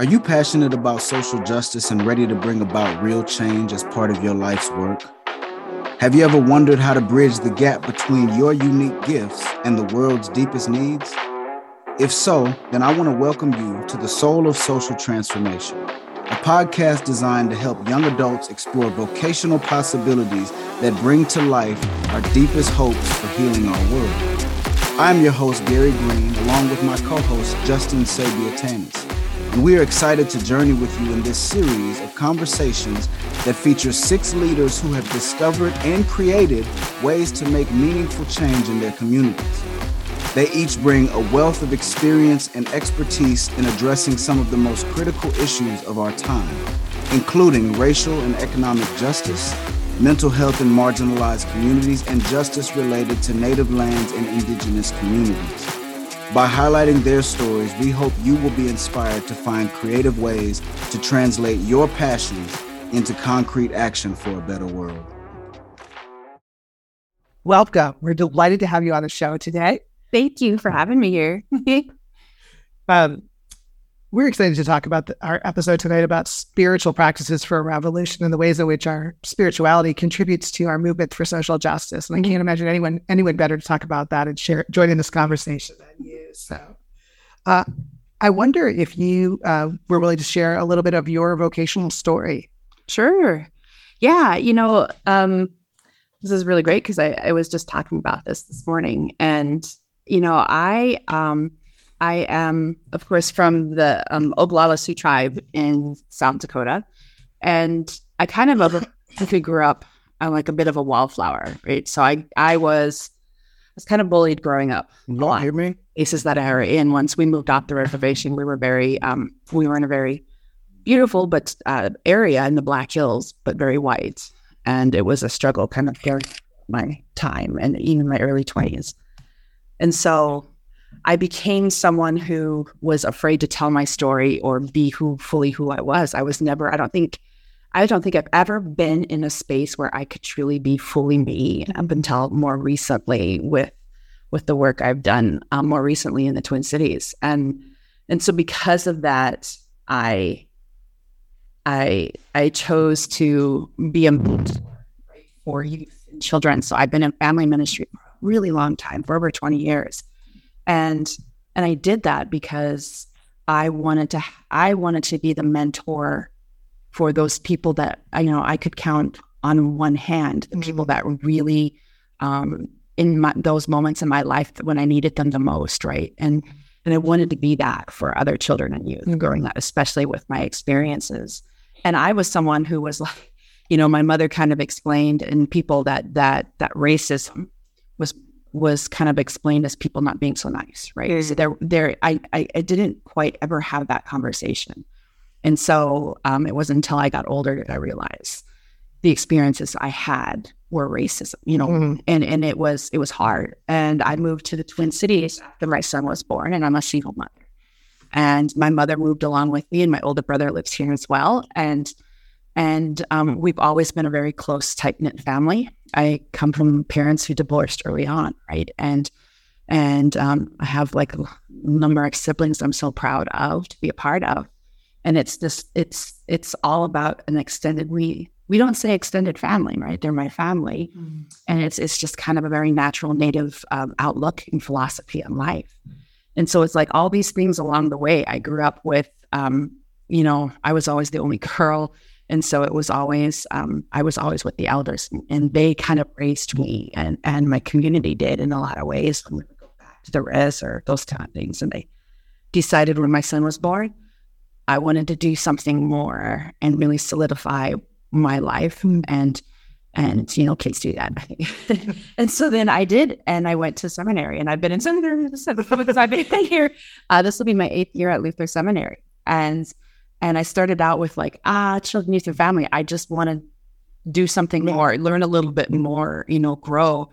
Are you passionate about social justice and ready to bring about real change as part of your life's work? Have you ever wondered how to bridge the gap between your unique gifts and the world's deepest needs? If so, then I want to welcome you to the Soul of Social Transformation, a podcast designed to help young adults explore vocational possibilities that bring to life our deepest hopes for healing our world. I'm your host, Gary Green, along with my co host, Justin Sabia Tanis and we are excited to journey with you in this series of conversations that feature six leaders who have discovered and created ways to make meaningful change in their communities. They each bring a wealth of experience and expertise in addressing some of the most critical issues of our time, including racial and economic justice, mental health in marginalized communities, and justice related to Native lands and indigenous communities. By highlighting their stories, we hope you will be inspired to find creative ways to translate your passions into concrete action for a better world. Welcome. We're delighted to have you on the show today. Thank you for having me here. um, we're excited to talk about the, our episode tonight about spiritual practices for a revolution and the ways in which our spirituality contributes to our movement for social justice. And I can't imagine anyone anyone better to talk about that and share join in this conversation than you. So, uh, I wonder if you uh, were willing to share a little bit of your vocational story. Sure. Yeah. You know, um, this is really great because I, I, was just talking about this this morning. And, you know, I, um, I am, of course, from the um, Oglala Sioux tribe in South Dakota. And I kind of grew up I'm like a bit of a wallflower, right? So I, I was I was kind of bullied growing up. Don't hear me. Aces that I were in. Once we moved off the reservation, we were very, um, we were in a very beautiful but uh, area in the Black Hills, but very white, and it was a struggle kind of during my time and even my early twenties. And so I became someone who was afraid to tell my story or be who fully who I was. I was never. I don't think I don't think I've ever been in a space where I could truly be fully me up until more recently with with the work I've done um, more recently in the Twin Cities. And and so because of that, I I I chose to be a for youth and children. So I've been in family ministry for a really long time, for over 20 years. And and I did that because I wanted to I wanted to be the mentor for those people that you know I could count on one hand, the people mm-hmm. that really um, in my, those moments in my life when I needed them the most, right? And and I wanted to be that for other children and youth mm-hmm. growing up, especially with my experiences. And I was someone who was like, you know, my mother kind of explained, and people that that that racism was kind of explained as people not being so nice, right? Mm-hmm. So there, there, I, I, I didn't quite ever have that conversation. And so um, it wasn't until I got older that I realized the experiences I had were racism, you know, mm-hmm. and, and it was it was hard. And I moved to the Twin Cities after my son was born, and I'm a single mother. And my mother moved along with me, and my older brother lives here as well. And and um, we've always been a very close, tight knit family. I come from parents who divorced early on, right? And and um, I have like a number of siblings I'm so proud of to be a part of and it's just it's it's all about an extended we we don't say extended family right they're my family mm-hmm. and it's it's just kind of a very natural native um, outlook and philosophy on life and so it's like all these things along the way i grew up with um, you know i was always the only girl and so it was always um, i was always with the elders and they kind of raised me and and my community did in a lot of ways. When we would go back to the res or those kind of things. And they decided when my son was born I wanted to do something more and really solidify my life mm. and and you know kids do that. And so then i did and i went to seminary and i've been in seminary because i've been here. Uh, this will be my eighth year at luther seminary. And and i started out with like ah children youth and family i just want to do something more learn a little bit more you know grow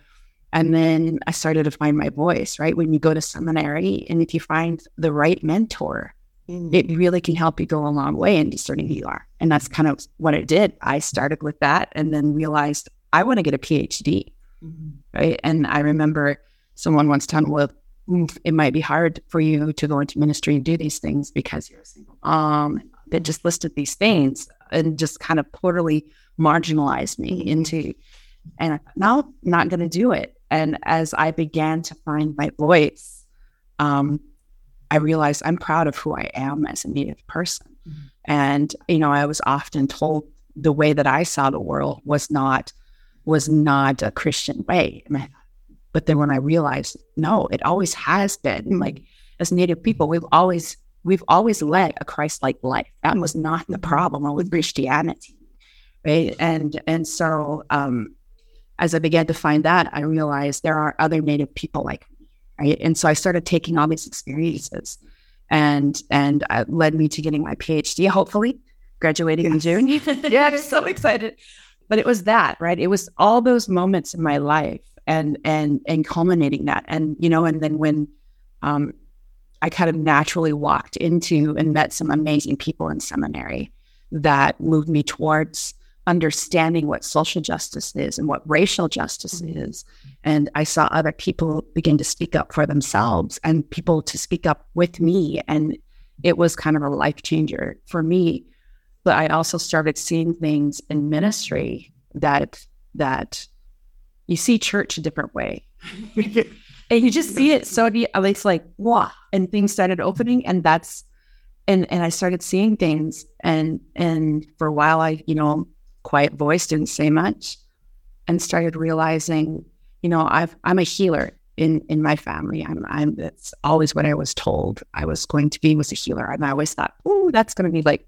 and then i started to find my voice right when you go to seminary and if you find the right mentor mm-hmm. it really can help you go a long way in discerning who you are. And that's kind of what it did. I started with that and then realized I want to get a PhD. Mm-hmm. Right. And I remember someone once told me, well, mm, it might be hard for you to go into ministry and do these things because you're a single mom. It just listed these things and just kind of totally marginalized me into, and I thought, no, I'm not going to do it. And as I began to find my voice, um, I realized I'm proud of who I am as a Native person. Mm-hmm. And, you know, I was often told the way that I saw the world was not was not a Christian way. But then when I realized, no, it always has been. Like as Native people, we've always we've always led a Christ-like life. That was not the problem with Christianity, right? And and so um, as I began to find that, I realized there are other Native people like me, right? And so I started taking all these experiences, and and it led me to getting my PhD. Hopefully, graduating yes. in June. yeah, I'm so excited. But it was that, right? It was all those moments in my life and and and culminating that. And you know, and then when um I kind of naturally walked into and met some amazing people in seminary that moved me towards understanding what social justice is and what racial justice mm-hmm. is. And I saw other people begin to speak up for themselves and people to speak up with me. And it was kind of a life changer for me but I also started seeing things in ministry that that you see church a different way. and you just see it so it's like wow and things started opening and that's and and I started seeing things. And and for a while I you know quiet voice didn't say much and started realizing you know I've I'm a healer in in my family. I'm I'm that's always what I was told I was going to be was a healer. And I always thought oh that's going to be like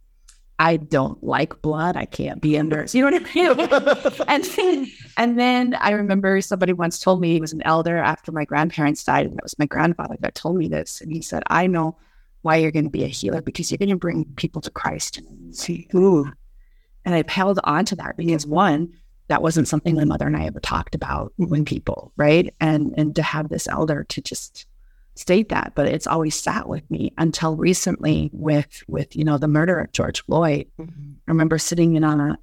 I don't like blood. I can't be under. You know what I mean? and and then I remember somebody once told me he was an elder after my grandparents died, and it was my grandfather that told me this. And he said, "I know why you're going to be a healer because you're going to bring people to Christ." See, ooh. And I held on to that because one, that wasn't something my mother and I ever talked about when people, right? And and to have this elder to just state that, but it's always sat with me until recently with with you know the murder of George Floyd. Mm-hmm. I remember sitting in on a,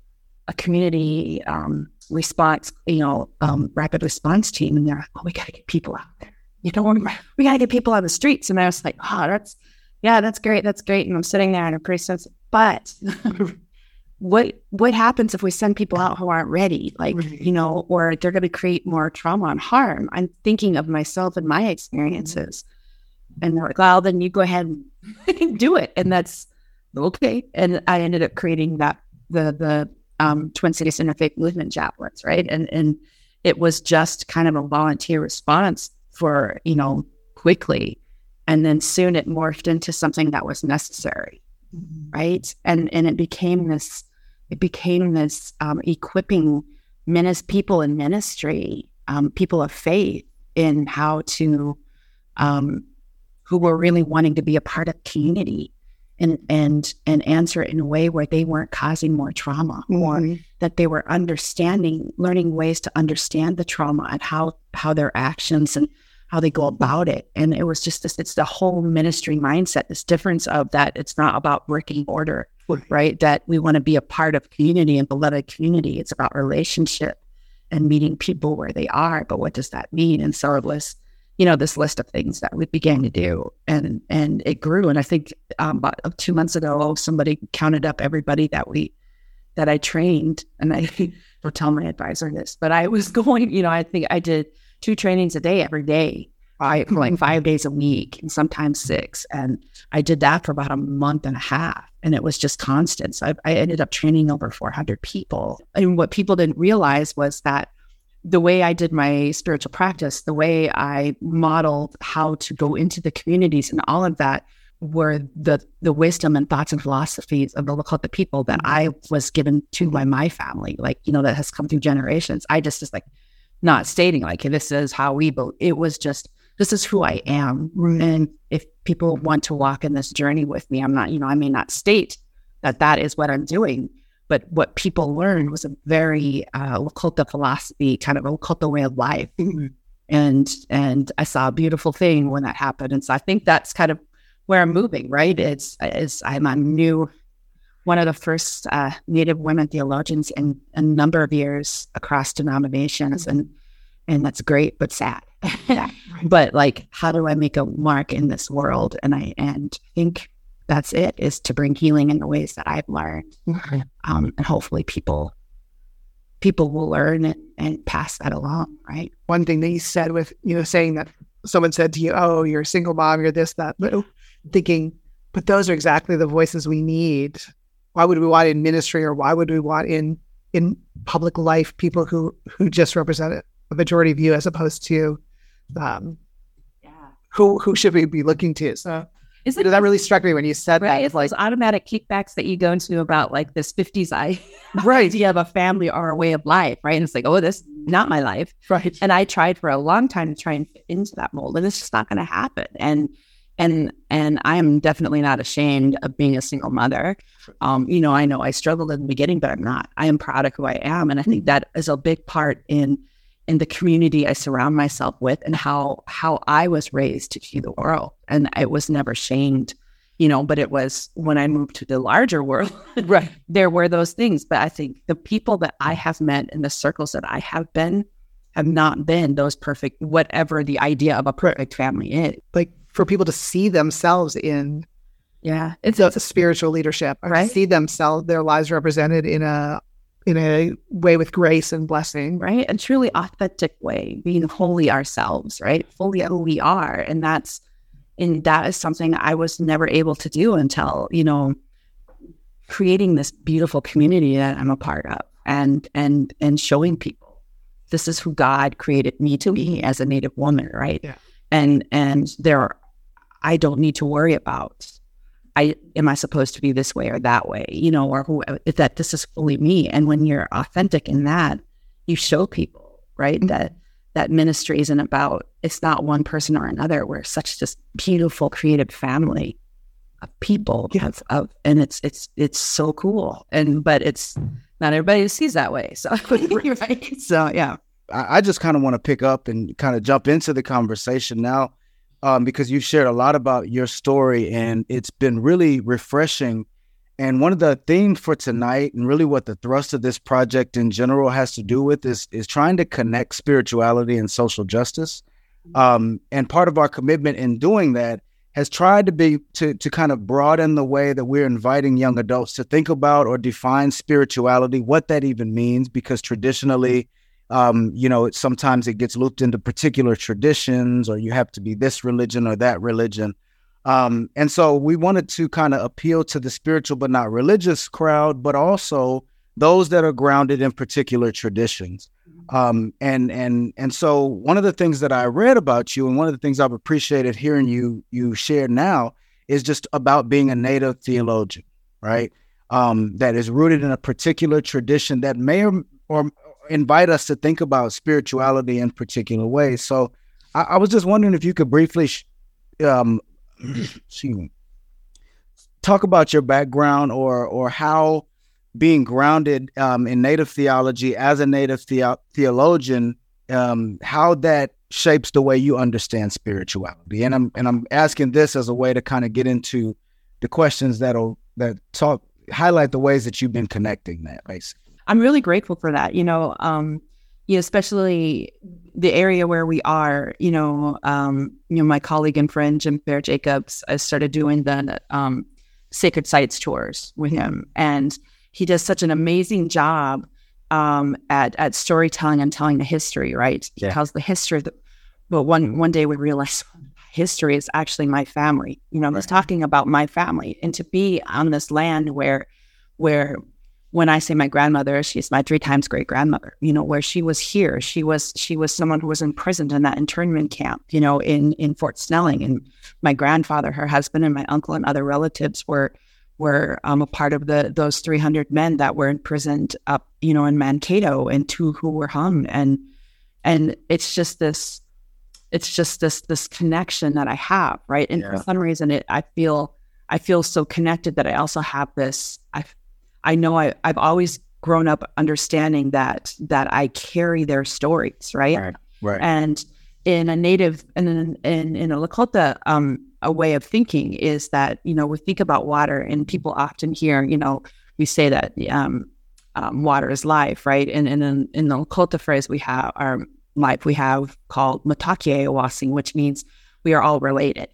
a community um, response, you know, um, rapid response team, and they're like, "Oh, we got to get people out there. You know, we got to get people on the streets." And I was like, "Oh, that's yeah, that's great, that's great." And I'm sitting there and I'm pretty sensitive, but what what happens if we send people out who aren't ready? Like right. you know or they're going to create more trauma and harm. I'm thinking of myself and my experiences. And they're like well then you go ahead and do it. And that's okay. And i ended up creating that the the um, twin cities interfaith movement chaplains right? And and it was just kind of a volunteer response for you know quickly. And then soon it morphed into something that was necessary mm-hmm. right? And and it became this it became this um, equipping minis- people in ministry, um, people of faith, in how to, um, who were really wanting to be a part of community and and and answer it in a way where they weren't causing more trauma, or mm-hmm. that they were understanding, learning ways to understand the trauma and how how their actions and how they go about it. And it was just this, it's the whole ministry mindset, this difference of that it's not about brick and mortar, right? That we want to be a part of community and beloved community. It's about relationship and meeting people where they are. But what does that mean? And so was, you know, this list of things that we began to do, and and it grew. And I think um, about two months ago, somebody counted up everybody that we that I trained, and I will tell my advisor this, but I was going, you know, I think I did two trainings a day every day, five, like five days a week, and sometimes six. And I did that for about a month and a half, and it was just constant. So I, I ended up training over 400 people. And what people didn't realize was that the way I did my spiritual practice, the way I modeled how to go into the communities and all of that were the the wisdom and thoughts and philosophies of the Lakota people that I was given to by my family, like you know that has come through generations. I just is like not stating like this is how we believe. It was just this is who I am, and if people want to walk in this journey with me, I'm not you know I may not state that that is what I'm doing, but what people learned was a very uh, Lakota philosophy, kind of a Lakota way of life. Mm-hmm. And and I saw a beautiful thing when that happened, and so I think that's kind of where I'm moving. Right? It's is I'm a new one of the first uh, Native women theologians in a number of years across denominations, and and that's great, but sad. but like, how do I make a mark in this world? And I and think that's it is to bring healing in the ways that I've learned, um, and hopefully people people will learn and, and pass that along. Right. One thing that you said with you know saying that someone said to you, "Oh, you're a single mom, you're this that," but thinking, but those are exactly the voices we need. Why would we want in ministry, or why would we want in in public life people who who just represent a majority view as opposed to um, yeah. who who should we be looking to? So is it, that really struck me when you said right, that. It's like automatic kickbacks that you go into about like this 50s I right. idea of a family or a way of life, right? And it's like, oh, this is not my life. Right. And I tried for a long time to try and fit into that mold, and it's just not going to happen. And and and I am definitely not ashamed of being a single mother. Um, you know, I know I struggled in the beginning, but I'm not. I am proud of who I am, and I think that is a big part in in the community I surround myself with and how how I was raised to see the world. And I was never shamed, you know, but it was when I moved to the larger world, right. there were those things. But I think the people that I have met in the circles that I have been have not been those perfect, whatever the idea of a perfect family is. Like for people to see themselves in yeah, it's, it's a spiritual leadership, right? See themselves, their lives represented in a in a way with grace and blessing. Right. A truly authentic way, being wholly ourselves, right? Fully who we are. And that's, and that is something I was never able to do until, you know, creating this beautiful community that I'm a part of and, and, and showing people this is who God created me to be as a Native woman. Right. Yeah. And, and there, are, I don't need to worry about I am I supposed to be this way or that way, you know, or who that this is fully me. And when you're authentic in that, you show people, right, mm-hmm. that that ministry isn't about it's not one person or another. We're such this beautiful, creative family of people, yes. of, of and it's it's it's so cool. And but it's not everybody sees that way. So right. So yeah. I just kind of want to pick up and kind of jump into the conversation now um, because you've shared a lot about your story and it's been really refreshing. And one of the themes for tonight, and really what the thrust of this project in general has to do with, is is trying to connect spirituality and social justice. Um, and part of our commitment in doing that has tried to be to to kind of broaden the way that we're inviting young adults to think about or define spirituality, what that even means, because traditionally um, you know, sometimes it gets looped into particular traditions, or you have to be this religion or that religion. Um, and so we wanted to kind of appeal to the spiritual but not religious crowd, but also those that are grounded in particular traditions. Mm-hmm. Um, and and and so one of the things that I read about you, and one of the things I've appreciated hearing you you share now, is just about being a native theologian, right? Um, that is rooted in a particular tradition that may or, or invite us to think about spirituality in particular ways. So I, I was just wondering if you could briefly, sh- um, talk about your background or or how being grounded um, in native theology as a native the- theologian, um, how that shapes the way you understand spirituality. And I'm and I'm asking this as a way to kind of get into the questions that'll that talk highlight the ways that you've been connecting that basically. I'm really grateful for that. You know, um, you know, especially the area where we are. You know, um, you know, my colleague and friend Jim Bear Jacobs, I started doing the um, sacred sites tours with him, and he does such an amazing job um, at at storytelling and telling the history. Right, he tells the history. The, but one one day we realized history is actually my family. You know, right. I was talking about my family, and to be on this land where where when I say my grandmother, she's my three times great grandmother, you know, where she was here. She was she was someone who was imprisoned in that internment camp, you know, in in Fort Snelling. And my grandfather, her husband, and my uncle and other relatives were were um, a part of the those 300 men that were imprisoned up, you know, in Mankato and two who were hung. And and it's just this it's just this this connection that I have, right? And yeah. for some reason it I feel I feel so connected that I also have this I I know I, I've always grown up understanding that that I carry their stories, right? Right. right. And in a native and in, in, in a Lakota um, a way of thinking is that you know we think about water and people often hear you know we say that um, um, water is life, right? And, and in, in the Lakota phrase we have our life we have called Mitakuye Oyasin, which means we are all related.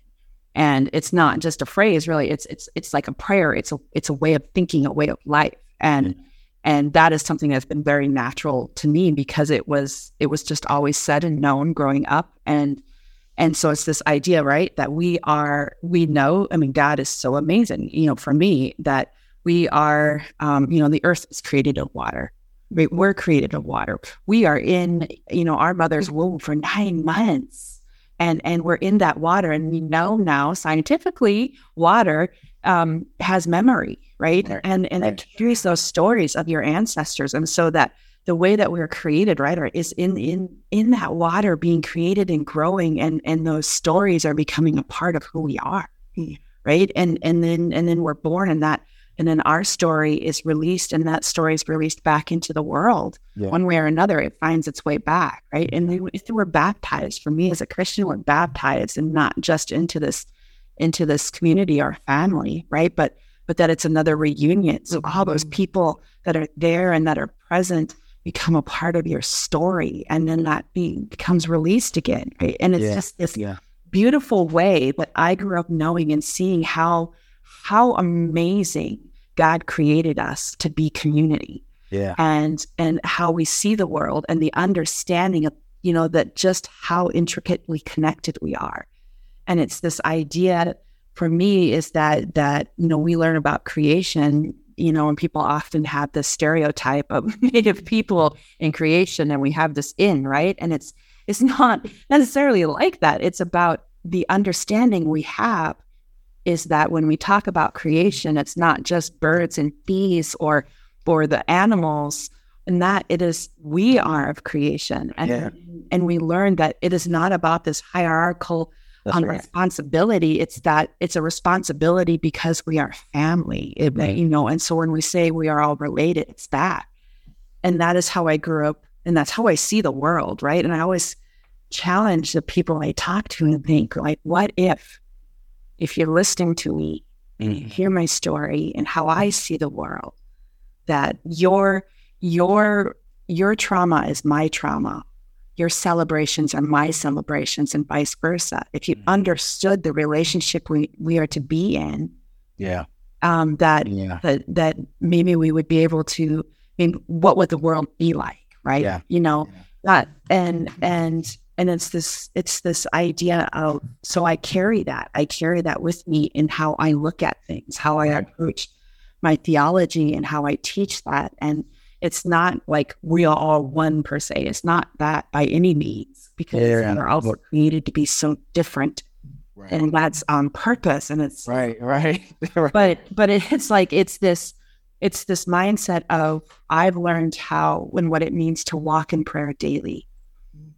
And it's not just a phrase, really. It's it's it's like a prayer. It's a it's a way of thinking, a way of life. And mm-hmm. and that is something that's been very natural to me because it was it was just always said and known growing up. And and so it's this idea, right, that we are we know. I mean, God is so amazing. You know, for me, that we are, um, you know, the earth is created of water. We're created of water. We are in, you know, our mother's womb for nine months, and and we're in that water, and we know now scientifically, water um, has memory, right? right? And and right. it carries those stories of your ancestors, and so that the way that we're created, right, or is in in in that water being created and growing, and and those stories are becoming a part of who we are, right? And and then and then we're born in that and then our story is released and that story is released back into the world yeah. one way or another it finds its way back right and they, if they were baptized for me as a christian we're baptized and not just into this into this community or family right but but that it's another reunion so all those mm-hmm. people that are there and that are present become a part of your story and then that be, becomes released again right and it's yeah. just this yeah. beautiful way that i grew up knowing and seeing how how amazing God created us to be community. Yeah. And and how we see the world and the understanding of, you know, that just how intricately connected we are. And it's this idea for me is that that, you know, we learn about creation, you know, and people often have this stereotype of native people in creation and we have this in, right? And it's it's not necessarily like that. It's about the understanding we have is that when we talk about creation, it's not just birds and bees or or the animals, and that it is we are of creation, and yeah. and we learn that it is not about this hierarchical um, right. responsibility. It's that it's a responsibility because we are family, it, right. you know. And so when we say we are all related, it's that, and that is how I grew up, and that's how I see the world, right? And I always challenge the people I talk to and think like, what if if you're listening to me and you mm-hmm. hear my story and how I see the world, that your your your trauma is my trauma. Your celebrations are my celebrations and vice versa. If you mm-hmm. understood the relationship we, we are to be in, yeah. Um, that, yeah. that that maybe we would be able to I mean, what would the world be like? Right. Yeah. You know, yeah. that and and and it's this it's this idea of so i carry that. I carry that with me in how i look at things how i approach my theology and how i teach that. And it's not like we are all one per se. It's not that by any means because yeah, we're also created to be so different. Right. and that's on purpose and it's right right, right. but but it's like it's this it's this mindset of i've learned how and what it means to walk in prayer daily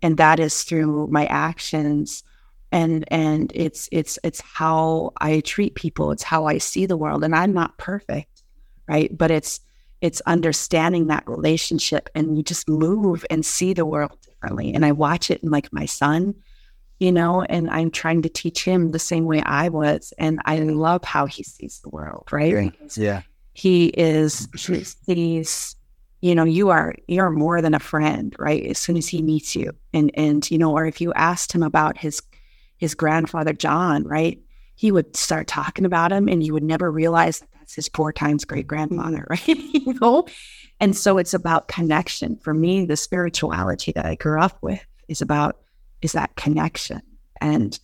and that is through my actions. And and it's it's it's how i treat people. It's how i see the world. And i'm not perfect right? But it's it's understanding that relationship. And you just move and see the world differently. And i watch it in like my son you know and i'm trying to teach him the same way i was. And i love how he sees the world right? Yeah. He is he sees you know you are you're more than a friend right as soon as he meets you. And and you know or if you asked him about his his grandfather john right he would start talking about him and you would never realize that that's his four times great grandfather right you know? And so it's about connection. For me the spirituality that i grew up with is about is that connection. And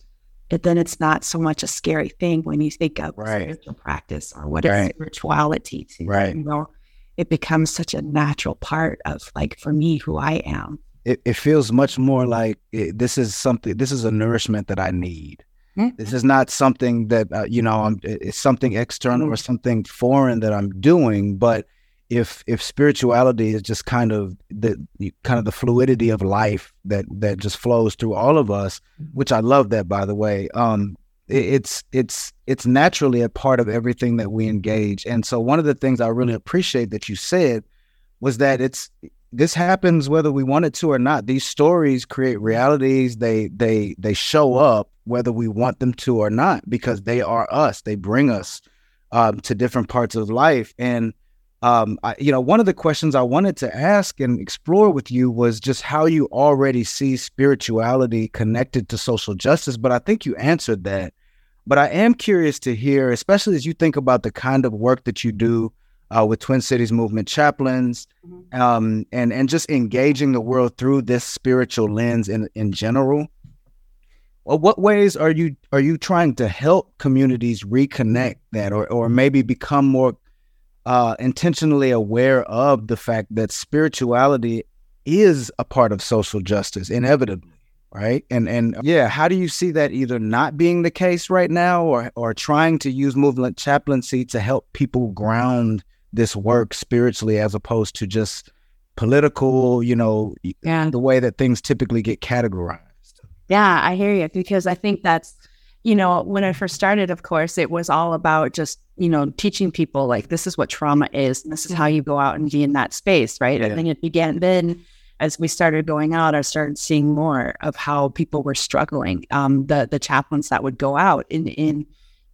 it, then it's not so much a scary thing when you think of right. spiritual practice or what right. is spirituality to, right. you know it becomes such a natural part of like for me who I am. It, it feels much more like it, this is something. This is a nourishment that I need. Mm-hmm. This is not something that uh, you know. I'm, it's something external or something foreign that I'm doing. But if if spirituality is just kind of the kind of the fluidity of life that that just flows through all of us, mm-hmm. which I love that by the way. Um, it's it's it's naturally a part of everything that we engage. And so one of the things i really appreciate that you said was that it's this happens whether we want it to or not. These stories create realities. They they they show up whether we want them to or not because they are us. They bring us um, to different parts of life. And um, I, you know, one of the questions I wanted to ask and explore with you was just how you already see spirituality connected to social justice. But I think you answered that. But I am curious to hear, especially as you think about the kind of work that you do uh, with Twin Cities Movement chaplains, mm-hmm. um, and and just engaging the world through this spiritual lens in in general. Well, what ways are you are you trying to help communities reconnect that, or or maybe become more uh, intentionally aware of the fact that spirituality is a part of social justice, inevitably, right? And and yeah, how do you see that either not being the case right now, or or trying to use movement chaplaincy to help people ground this work spiritually as opposed to just political, you know, yeah. the way that things typically get categorized? Yeah, I hear you because I think that's you know, when I first started, of course, it was all about just, you know, teaching people like this is what trauma is. And this is how you go out and be in that space. Right. Yeah. And then it began then as we started going out, I started seeing more of how people were struggling. Um, the the chaplains that would go out in in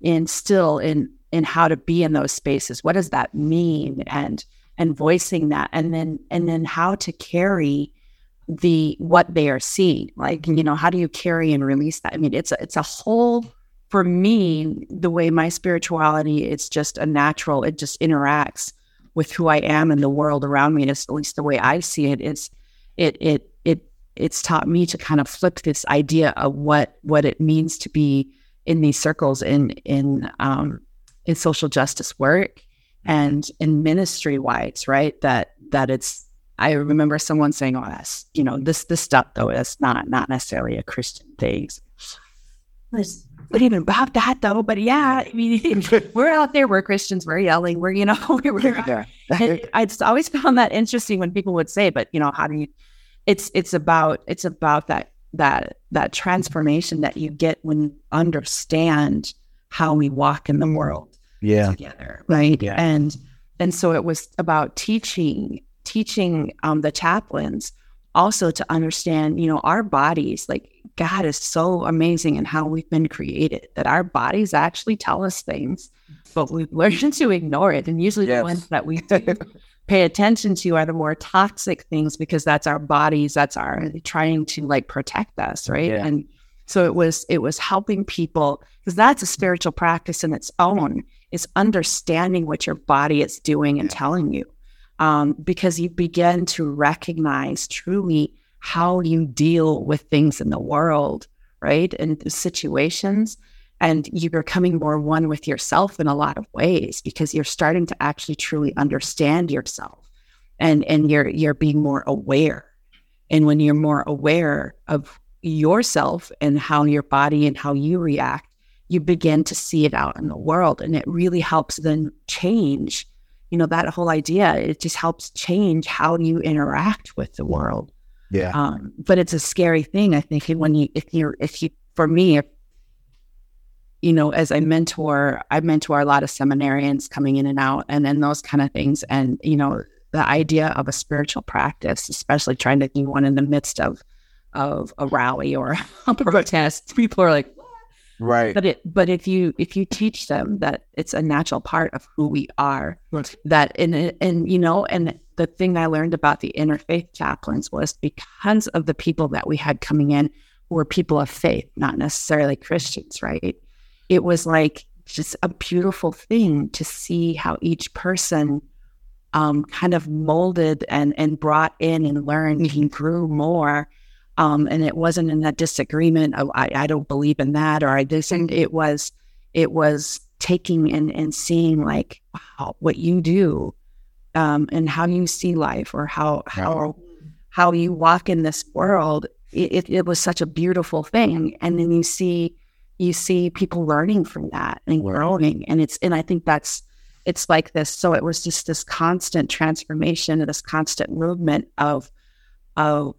in still in in how to be in those spaces. What does that mean? And and voicing that and then and then how to carry the what they are seeing like you know how do you carry and release that i mean it's a, it's a whole for me the way my spirituality it's just a natural it just interacts with who i am and the world around me and it's at least the way i see it it's it it it it's taught me to kind of flip this idea of what what it means to be in these circles in in um in social justice work and in ministry wise right that that it's I remember someone saying, "Oh, that's you know this this stuff though. That's not not necessarily a Christian thing." What even about that though? But yeah, I mean, we're out there. We're Christians. We're yelling. We're you know we're. I just always found that interesting when people would say, "But you know, how do you?" It's it's about it's about that that that transformation that you get when you understand how we walk in the world yeah together right yeah. and and so it was about teaching teaching um, the chaplains also to understand, you know, our bodies, like God is so amazing in how we've been created that our bodies actually tell us things, but we've learned to ignore it. And usually yes. the ones that we pay attention to are the more toxic things because that's our bodies, that's our trying to like protect us, right? Yeah. And so it was it was helping people because that's a spiritual practice in its own. Is understanding what your body is doing and telling you um, because you begin to recognize truly how you deal with things in the world, right? And situations. And you're becoming more one with yourself in a lot of ways because you're starting to actually truly understand yourself and, and you're you're being more aware. And when you're more aware of yourself and how your body and how you react, you begin to see it out in the world. And it really helps then change you know that whole idea it just helps change how you interact with the world. Yeah. Um, but it's a scary thing i think when you if you're if you for me if, you know as i mentor i mentor a lot of seminarians coming in and out and then those kind of things. And you know the idea of a spiritual practice especially trying to do one in the midst of of a rally or a protest people are like right but it but if you if you teach them that it's a natural part of who we are right. that and and you know and the thing i learned about the interfaith chaplains was because of the people that we had coming in were people of faith not necessarily christians right it was like just a beautiful thing to see how each person um, kind of molded and and brought in and learned and grew more um, and it wasn't in that disagreement. Of I, I don't believe in that or I this and it was it was taking and, and seeing like wow what you do um, and how you see life or how how how you walk in this world it, it, it was such a beautiful thing. And then you see you see people learning from that and growing. And it's and I think that's it's like this. So it was just this constant transformation and this constant movement of of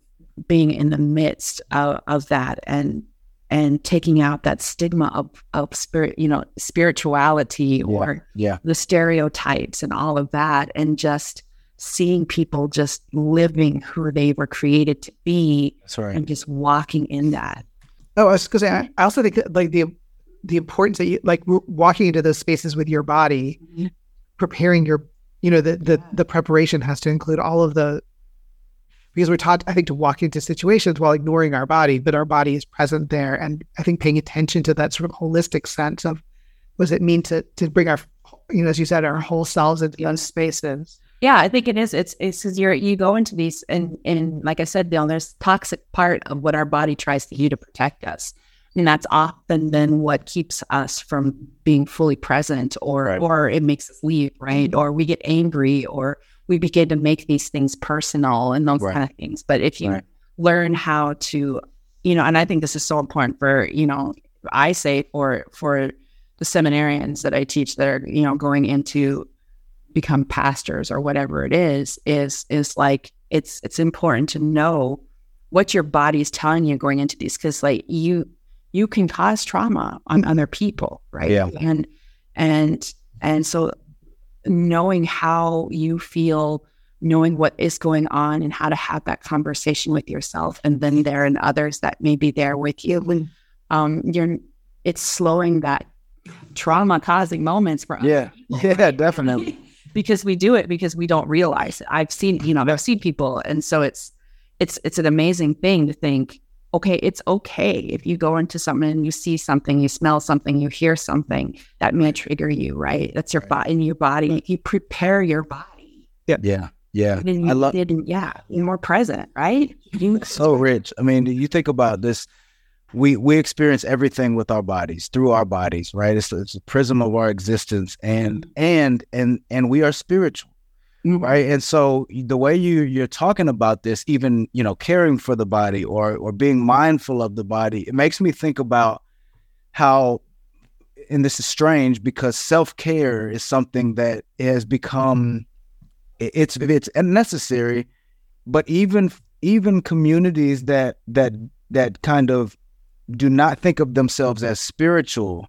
being in the midst of, of that and and taking out that stigma of, of spirit, you know, spirituality or yeah. the stereotypes and all of that, and just seeing people just living who they were created to be, right. and just walking in that. Oh, I was because I, I also think like the the importance that you like walking into those spaces with your body, mm-hmm. preparing your you know, the the the preparation has to include all of the because we're taught, I think, to walk into situations while ignoring our body, but our body is present there. And I think paying attention to that sort of holistic sense of what does it mean to to bring our, you know, as you said, our whole selves into those spaces. Yeah, I think it is. It's it's because you're you go into these and and like I said, Bill, there's toxic part of what our body tries to do to protect us. And that's often then what keeps us from being fully present or right. or it makes us leave, right? Or we get angry or we begin to make these things personal and those right. kind of things. But if you right. learn how to, you know, and I think this is so important for, you know, I say for for the seminarians that I teach that are, you know, going into become pastors or whatever it is, is is like it's it's important to know what your body is telling you going into these because like you you can cause trauma on other people, right? Yeah. And and and so knowing how you feel, knowing what is going on and how to have that conversation with yourself and then there and others that may be there with you. Um, you're, it's slowing that trauma causing moments for us. yeah, yeah, definitely. because we do it because we don't realize it. I've seen, you know, I've seen people, and so it's it's it's an amazing thing to think okay, it's okay if you go into something and you see something, you smell something, you hear something that may trigger you, right? That's your body in your body. You prepare your body. Yeah. Yeah. Yeah. And I love yeah, you're more present, right? You, so rich. I mean, you think about this. We we experience everything with our bodies, through our bodies, right? It's, it's a prism of our existence and and and and we are spiritual. Right and so the way you you're talking about this even you know caring for the body or or being mindful of the body it makes me think about how and this is strange because self-care is something that has become it's it's necessary but even even communities that that that kind of do not think of themselves as spiritual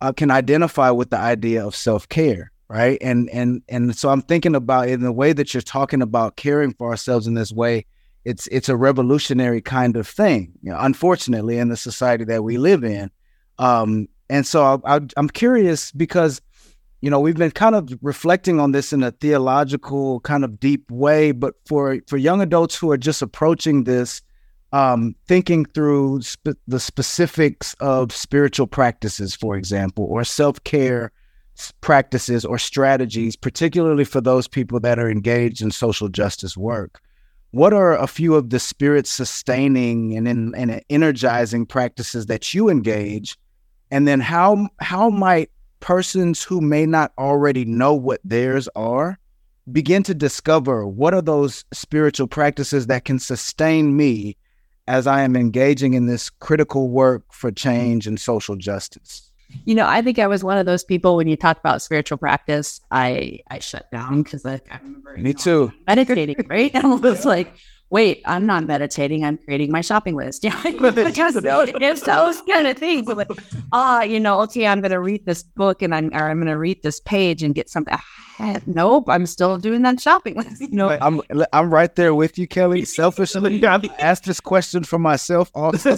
uh, can identify with the idea of self-care right? And and and so i'm thinking about in the way that you're talking about caring for ourselves in this way it's it's a revolutionary kind of thing you know, unfortunately in the society that we live in. Um, and so I, I, i'm curious because you know we've been kind of reflecting on this in a theological kind of deep way but for for young adults who are just approaching this um, thinking through sp- the specifics of spiritual practices for example or self-care practices or strategies, particularly for those people that are engaged in social justice work. What are a few of the spirit sustaining and, and energizing practices that you engage? And then how how might persons who may not already know what theirs are begin to discover what are those spiritual practices that can sustain me as I am engaging in this critical work for change and social justice? You know, I think I was one of those people when you talk about spiritual practice, I I shut down because I, I remember. Me too. Meditating, right? And I was like, wait, I'm not meditating. I'm creating my shopping list. Yeah, it's those kind of things. Like, ah, you know, okay, I'm going to read this book and I'm or I'm going to read this page and get something. Nope, I'm still doing that shopping list. You know, I'm I'm right there with you, Kelly. Selfishly, I've asked this question for myself also.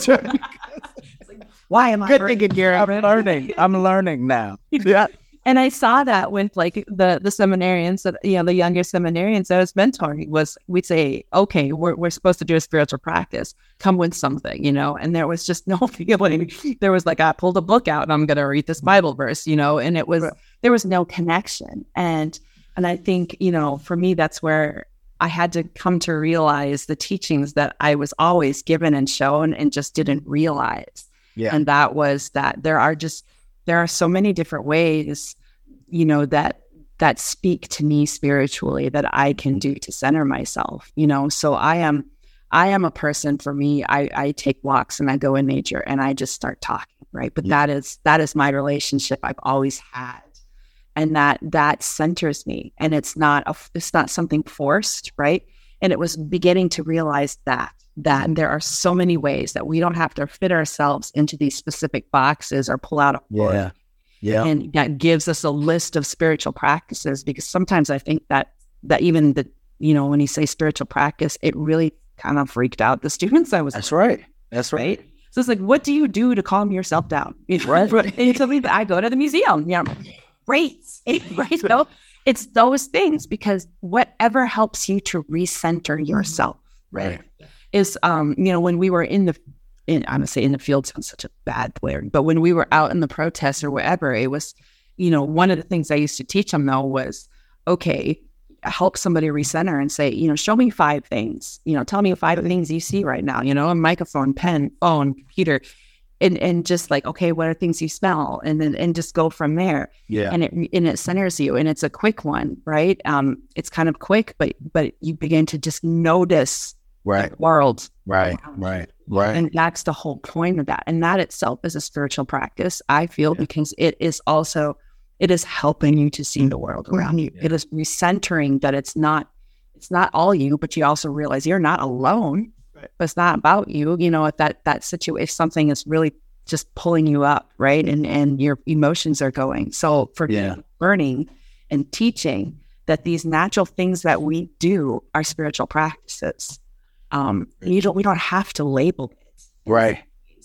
Why am I good thinking, Gary? I'm learning. I'm learning now. yeah. And I saw that with like the the seminarians that you know the younger seminarians that I was mentoring was we'd say, okay, we're we're supposed to do a spiritual practice. Come with something, you know. And there was just no feeling. There was like I pulled a book out and I'm gonna read this Bible verse, you know. And it was there was no connection. And and I think you know for me that's where I had to come to realize the teachings that I was always given and shown and just didn't realize. Yeah. And that was that there are just there are so many different ways, you know, that that speak to me spiritually that I can do to center myself, you know. So I am I am a person for me, I, I take walks and I go in nature and I just start talking, right? But yeah. that is that is my relationship I've always had. And that that centers me. And it's not a, it's not something forced, right? And it was beginning to realize that that there are so many ways that we don't have to fit ourselves into these specific boxes or pull out a board. Yeah. Yeah. And that gives us a list of spiritual practices because sometimes I think that that even the you know, when you say spiritual practice, it really kind of freaked out the students I was That's right. That's right. right. So it's like, what do you do to calm yourself down? right. and so I go to the museum. Yeah. great. right? So it's those things because whatever helps you to recenter yourself, Right. Is um, you know, when we were in the in I'm gonna say in the field sounds such a bad word, but when we were out in the protests or whatever, it was, you know, one of the things I used to teach them though was, okay, help somebody recenter and say, you know, show me five things. You know, tell me five things you see right now, you know, a microphone, pen, phone, computer. And and just like, okay, what are things you smell? And then and just go from there Yeah. and it and it centers you and it's a quick one right um it's kind of quick but but you begin to just notice Right. world Right. Right. Right. and that's the whole point of that and that itself is a spiritual practice i feel because it is also it is helping you to see the world around you it is recentering that it's not it's not all you but you also realize you're not alone Right. but it's not about you you know if that that situation if something is really just pulling you up right and and your emotions are going so for Yeah. learning and teaching that these natural things that we do are spiritual practices um you don't we don't have to label it right.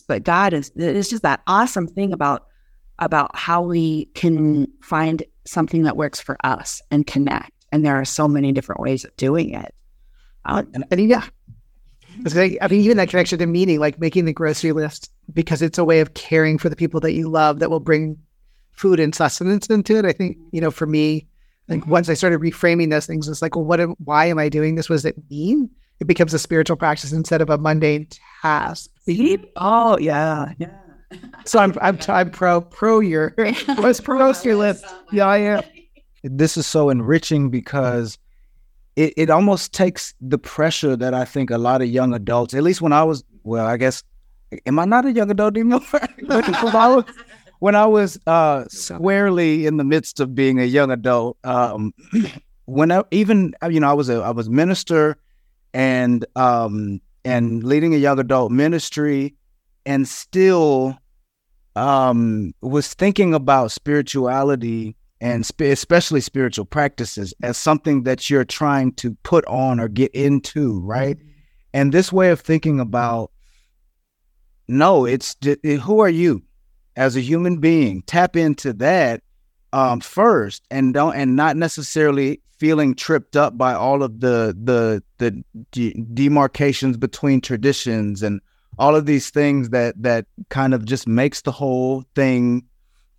but God is it's just that awesome thing about about how we can find something that works for us and connect. And there are so many different ways of doing it. Uh, And, and yeah, It's like- I mean, even that connection to meaning, like making the grocery list, because it's a way of caring for the people that you love that will bring food and sustenance into it. I think, you know, for me, like once I started reframing those things, it's like, well, what, am, why am I doing this? What does it mean? It becomes a spiritual practice instead of a mundane task. oh yeah, yeah. So I'm, I'm, I'm pro, pro your, what's pro grocery list? Yeah, I am. this is so enriching because it, it almost takes the pressure that I think a lot of young adults, at least when I was, well, I guess, am I not a young adult anymore? when, I was, when I was uh, squarely in the midst of being a young adult, um, when I, even you know I was a I was minister and um, and leading a young adult ministry, and still um, was thinking about spirituality and sp- especially spiritual practices as something that you're trying to put on or get into, right? And this way of thinking about no, it's it- who are you as a human being? Tap into that um, first, and don't and not necessarily feeling tripped up by all of the the the de- demarcations between traditions and all of these things that that kind of just makes the whole thing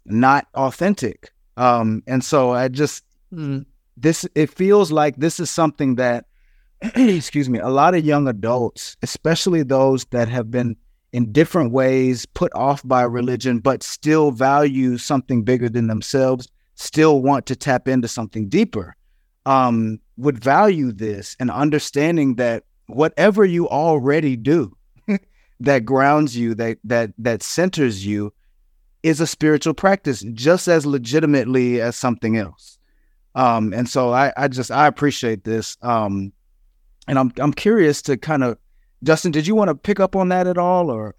not authentic. Um, and so I just this it feels like this is something that excuse me a lot of young adults especially those that have been in different ways put off by religion but still value something bigger than themselves still want to tap into something deeper um, would value this and understanding that whatever you already do that grounds you that that that centers you is a spiritual practice just as legitimately as something else um, and so I, I just I appreciate this. Um, and I'm I'm curious to kind of Justin, did you want to pick up on that at all or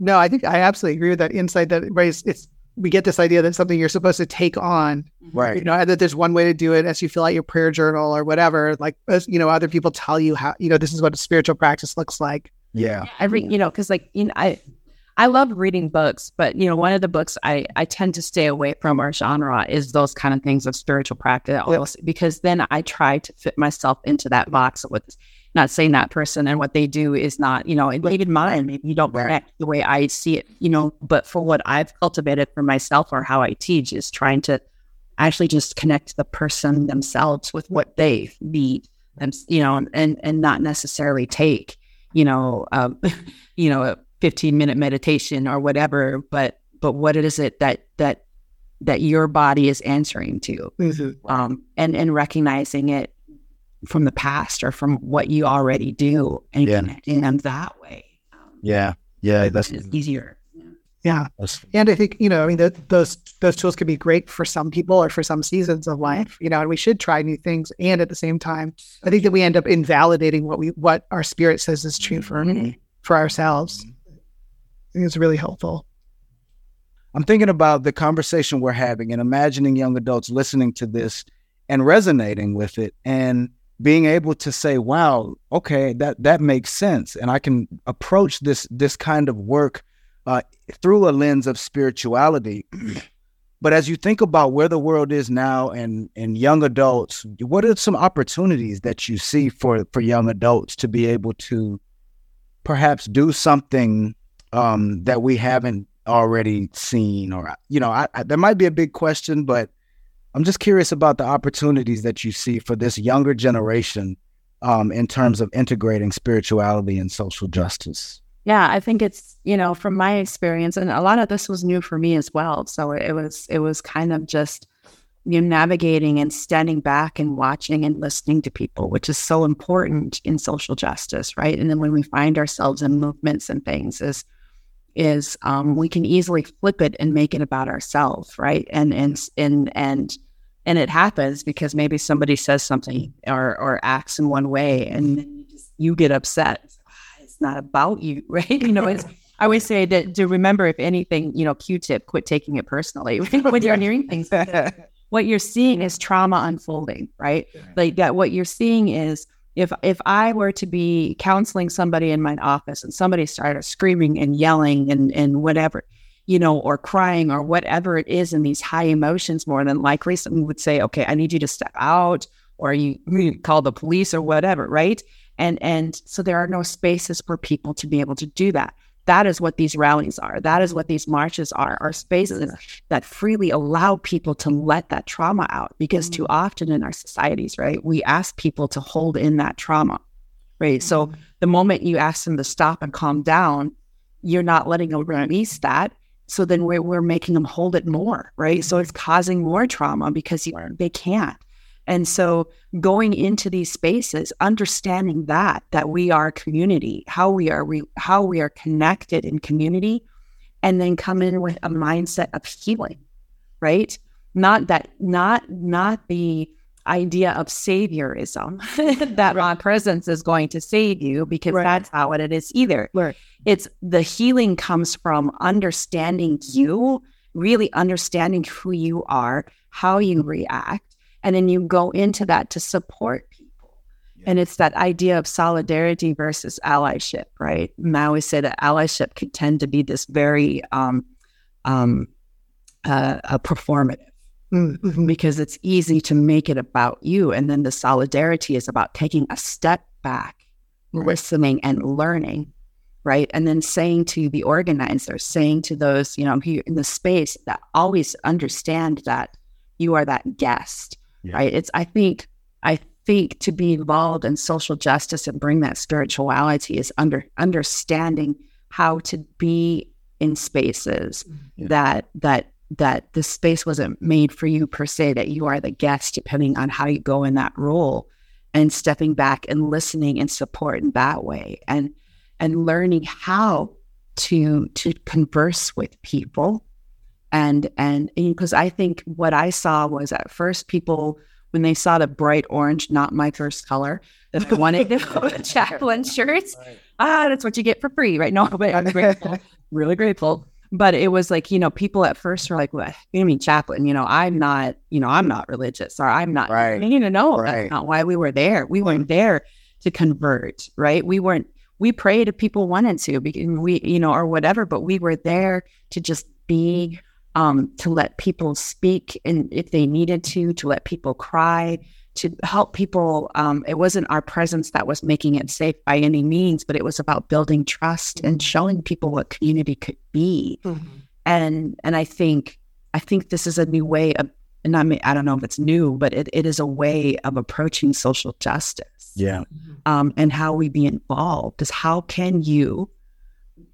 No, I think I absolutely agree with that insight that right, it's, it's we get this idea that something you're supposed to take on, mm-hmm. right? you know, that there's one way to do it as you fill out your prayer journal or whatever. Like, as, you know, other people tell you how, you know, this is what a spiritual practice looks like. Yeah. Every you know, because like you know, I I love reading books, but you know, one of the books I I tend to stay away from our genre is those kind of things of spiritual practice, almost, because then I try to fit myself into that box with not saying that person and what they do is not, you know, and even mine, maybe you don't connect the way I see it, you know, but for what I've cultivated for myself or how I teach is trying to actually just connect the person themselves with what they need and you know and and not necessarily take you know um, you know a 15 minute meditation or whatever but but what is it that that that your body is answering to? Um and and recognizing it from the past or from what you already do and Yeah. connecting them that way um, Yeah. Yeah. That's, easier Yeah. that's And I think, you know, I mean, th those those tools can be great for some people or for some seasons of life, you know, and we should try new things. And at the same time, I think that we end up invalidating what we what our spirit says is true for for ourselves. I think it's really helpful. I'm thinking about the conversation we're having and imagining young adults listening to this and resonating with it and being able to say, wow, okay, that that makes sense. And I can approach this this kind of work uh, through a lens of spirituality. but as you think about where the world is now and and young adults, what are some opportunities that you see for for young adults to be able to perhaps do something um, that we haven't already seen, or you know, I, I, that might be a big question, but I'm just curious about the opportunities that you see for this younger generation um, in terms of integrating spirituality and social justice. Yeah, I think it's you know from my experience, and a lot of this was new for me as well. So it was it was kind of just you know, navigating and standing back and watching and listening to people, which is so important in social justice, right? And then when we find ourselves in movements and things, is is um, we can easily flip it and make it about ourselves, right? And and and and and it happens because maybe somebody says something or or acts in one way, and then you just you get upset it's not about you, right? You know, it's, I always say that to remember, if anything, you know, Q-tip, quit taking it personally when you're hearing things. what you're seeing is trauma unfolding, right? Like that. What you're seeing is if if I were to be counseling somebody in my office and somebody started screaming and yelling and and whatever, you know, or crying or whatever it is in these high emotions, more than likely someone would say, "Okay, I need you to step out," or you, you call the police or whatever, right? And and so there are no spaces for people to be able to do that. That is what these rallies are. That is what these marches are, are spaces that freely allow people to let that trauma out. Because too mm-hmm. often in our societies, right, we ask people to hold in that trauma, right? So mm-hmm. the moment you ask them to stop and calm down, you're not letting them release that. So then we're, we're making them hold it more, right? So it's causing more trauma because you, they can't. And so going into these spaces, understanding that, that we are community, how we are, re- how we are connected in community, and then come in with a mindset of healing, right? Not that, not, not the idea of saviorism that my presence is going to save you because right. that's not what it is either. Right. It's the healing comes from understanding you, really understanding who you are, how you react, and then you go into that to support people. Yeah. And it's that idea of solidarity versus allyship, right? And I always say that allyship can tend to be this very um, um, uh, a performative. Mm-hmm. Because it's easy to make it about you. And then the solidarity is about taking a step back, right. listening and learning right? And then saying to the organizers, saying to those, you know, here in the space that always understand that you are that guest yeah. right? It's I think I think to be involved in social justice and bring that spirituality is under understanding how to be in spaces mm-hmm. yeah. that that that the space wasn't made for you per se that you are the guest depending on how you go in that role and stepping back and listening and support in that way and and learning how to to converse with people and and because I think what I saw was at first people when they saw the bright orange, not my first color, that they wanted to chaplain shirts. Right. Ah, that's what you get for free, right? No, but I'm grateful, really grateful. But it was like, you know, people at first were like, "What? You mean chaplain? You know, I'm not, you know, I'm not religious, or I'm not." Right. You need to know right. that's not why we were there. We weren't there to convert, right? We weren't. We prayed if people wanted to, because we, you know, or whatever. But we were there to just be um, to let people speak and if they needed to, to let people cry, to help people. Um, it wasn't our presence that was making it safe by any means, but it was about building trust and showing people what community could be. Mm-hmm. And and I think I think this is a new way of and I mean I don't know if it's new, but it, it is a way of approaching social justice. Yeah. Um, and how we be involved is how can you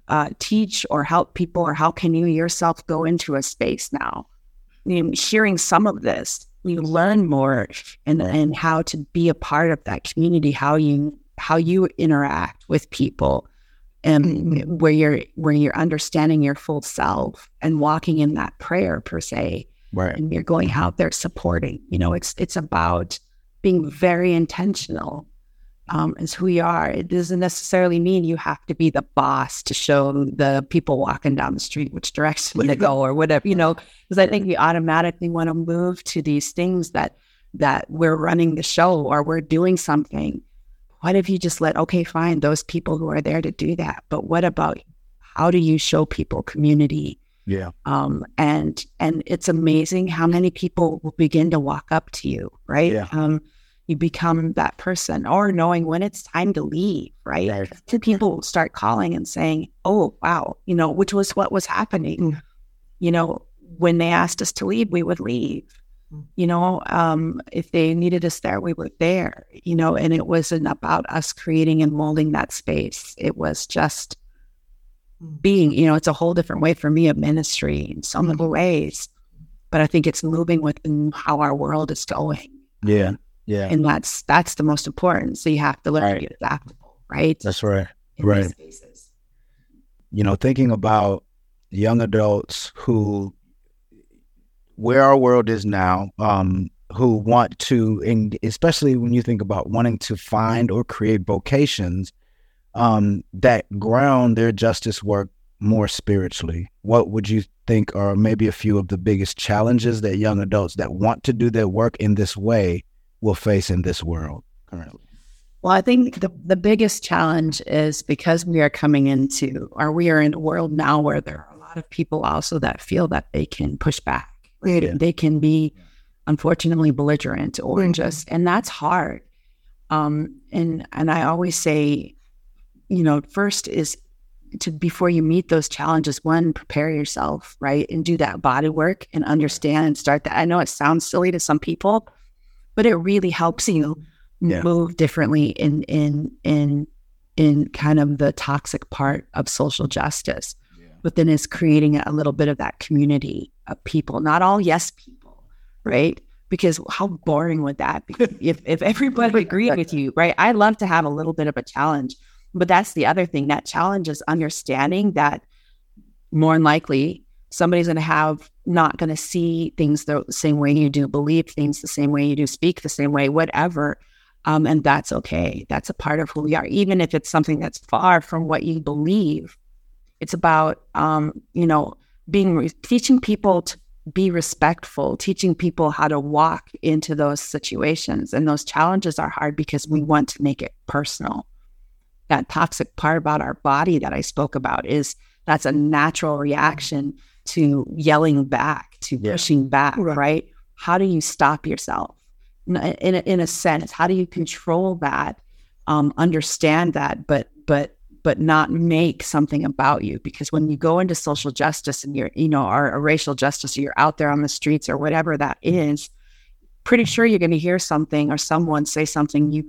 uh, teach or help people, or how can you yourself go into a space now? You know, hearing some of this, you learn more and and how to be a part of that community, how you how you interact with people, and mm-hmm. where you're where you're understanding your full self and walking in that prayer per se, right? And you're going out there supporting. You know, it's it's about being very intentional um, is who you are. It doesn't necessarily mean you have to be the boss to show the people walking down the street which direction to go or whatever, you know, because I think we automatically want to move to these things that that we're running the show or we're doing something. What if you just let, okay, fine, those people who are there to do that. But what about how do you show people community Yeah. Um, and and it's amazing how many people will begin to walk up to you, right? Yeah. Um, you become that person, or knowing when it's time to leave, right? Right. People start calling and saying, "Oh, wow," you know, which was what was happening. Mm. You know, when they asked us to leave, we would leave. Mm. You know, um, if they needed us there, we were there. You know, and it wasn't about us creating and molding that space. It was just Mm. being, you know, it's a whole different way for me of ministry in so many ways. But I think it's moving with how our world is going. Yeah. Yeah. And that's that's the most important. So you have to learn Right. to get adaptable, right? That's right. in right. you know, thinking about young adults who, where our world is now, um, who want to, and especially when you think about wanting to find or create vocations um, that ground their justice work more spiritually. What would you think are maybe a few of the biggest challenges that young adults that want to do their work in this way will face in this world currently? Well, I think the, the biggest challenge is because we are coming into, or we are in a world now where there are a lot of people also that feel that they can push back. Right? Yeah. They can be, unfortunately, belligerent or Mhm. just, and that's hard. Um, and and I always say, you know, first is to before you meet those challenges, one, prepare yourself, right, and do that body work and understand and start that. I know it sounds silly to some people, but it really helps you Yeah. move differently in in in in kind of the toxic part of social justice but then is creating a little bit of that community of people not all yes people right? Because how boring would that be if if everybody agreed with you right? I love to have a little bit of a challenge but that's the other thing that challenge is understanding that more than likely somebody's going to have not going to see things the same way you do believe things the same way you do speak the same way whatever. Um, and that's okay. That's a part of who we are. Even if it's something that's far from what you believe it's about um, you know being re- teaching people to be respectful teaching people how to walk into those situations. And those challenges are hard because we want to make it personal. That toxic part about our body that i spoke about is that's a natural reaction to yelling back to Yeah. pushing back Right. right. how do you stop yourself in a, in a, sense how do you control that um, understand that but but but not make something about you because when you go into social justice and you're you know or, or racial justice or you're out there on the streets or whatever that is pretty sure you're going to hear something or someone say something you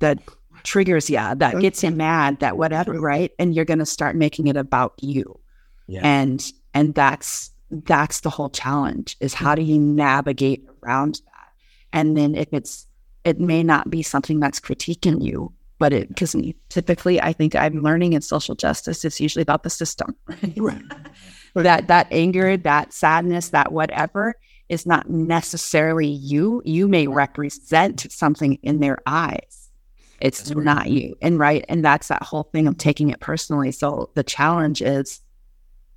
that triggers yeah that gets you mad that whatever right and you're going to start making it about you Yeah. and and that's that's the whole challenge is how do you navigate around that? And then if it's it may not be something that's critiquing you but it because typically i think i'm learning in social justice it's usually about the system. That that anger that sadness that whatever is not necessarily you. You may represent something in their eyes. It's not you. And right and that's that whole thing of taking it personally. So the challenge is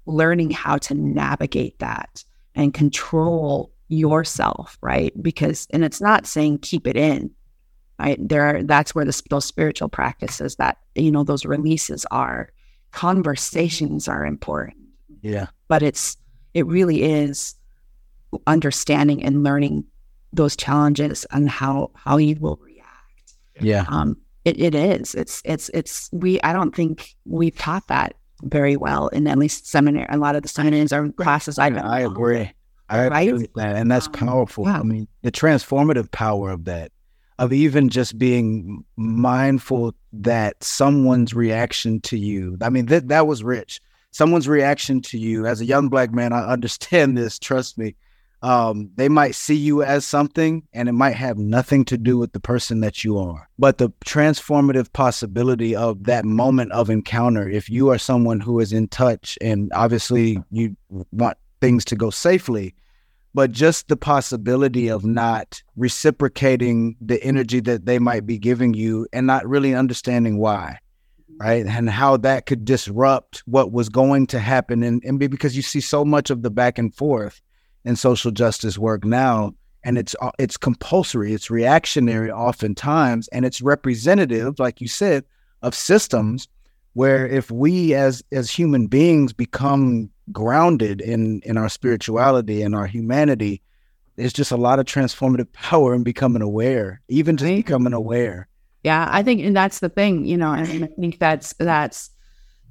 learning how to navigate that and control yourself right? Because and it's not saying keep it in right? There are that's where the, those spiritual practices that you know those releases are. Conversations are important. Yeah. but it's it really is understanding and learning those challenges and how how you will react. Yeah. um it, it is. It's it's it's we i don't think we've taught that very well in at least seminary a lot of the seminaries or classes i've I agree. I Right? agree with that. And that's Um, powerful. I mean, the transformative power of that, of even just being mindful that someone's reaction to you. I mean, that that was rich. Someone's reaction to you as a young black man, I understand this, trust me. Um, they might see you as something and it might have nothing to do with the person that you are. But the transformative possibility of that moment of encounter, if you are someone who is in touch and obviously you want things to go safely, but just the possibility of not reciprocating the energy that they might be giving you and not really understanding why, right? And how that could disrupt what was going to happen. And, and because you see so much of the back and forth in social justice work now, and it's uh, it's compulsory, it's reactionary oftentimes, and it's representative, like you said, of systems where if we as as human beings become grounded in in our spirituality and our humanity, there's just a lot of transformative power in becoming aware, even just becoming aware. Yeah, I think, and that's the thing, you know, and I think that's that's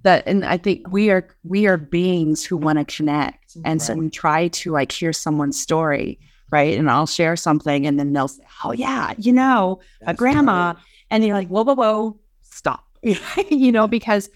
that, and I think we are we are beings who want to connect, and right. so we try to like hear someone's story, right? And I'll share something, and then they'll say, "Oh yeah, you know, that's a grandma," right. and you're like, "Whoa, whoa, whoa, stop," you know, because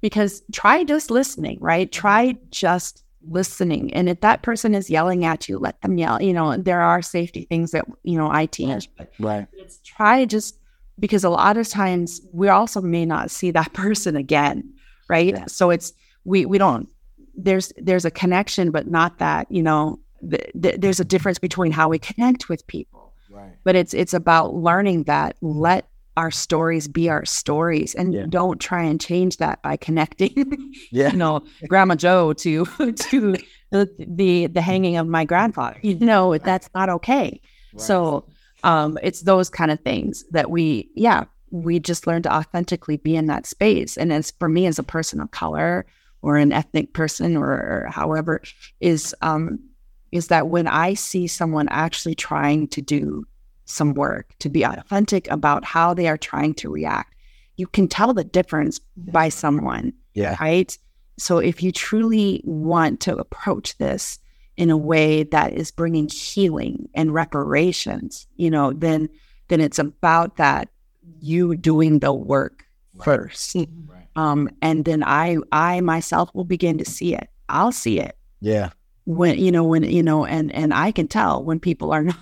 because try just listening, right? Try just listening. And if that person is yelling at you, let them yell. You know, there are safety things that, you know, I teach. But right. try just because a lot of times we also may not see that person again. Right. Yeah. So it's we we don't there's there's a connection, but not that, you know, th- th- there's a difference between how we connect with people. Right. But it's it's about learning that let our stories be our stories and yeah. don't try and change that by connecting yeah. you know grandma joe to to the, the, the hanging of my grandfather you know that's not okay right. so um it's those kind of things that we yeah we just learn to authentically be in that space and as for me as a person of color or an ethnic person or, or however is um is that when i see someone actually trying to do some work to be authentic about how they are trying to react. You can tell the difference by someone. Yeah. Right. So if you truly want to approach this in a way that is bringing healing and reparations, you know, then then it's about that you doing the work right. first. Right. Um, and then I I myself will begin to see it. I'll see it. Yeah. When you know when you know and and I can tell when people are not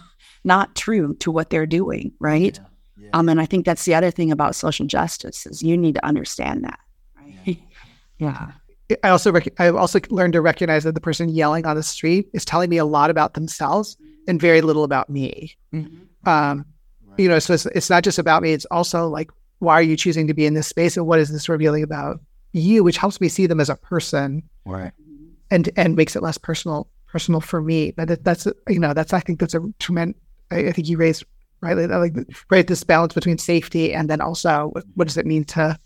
not true to what they're doing, right? Yeah. Yeah. Um, and I think that's the other thing about social justice is you need to understand that. Right? yeah. I also rec- I also learned to recognize that the person yelling on the street is telling me a lot about themselves and very little about me. Mm-hmm. Um, right. You know, so it's, it's not just about me. It's also like, why are you choosing to be in this space, and what is this revealing about you? Which helps me see them as a person, right? And and makes it less personal personal for me. But that, that's you know that's I think that's a tremendous I, I think you raised rightly like right this balance between safety and then also what, what does it mean to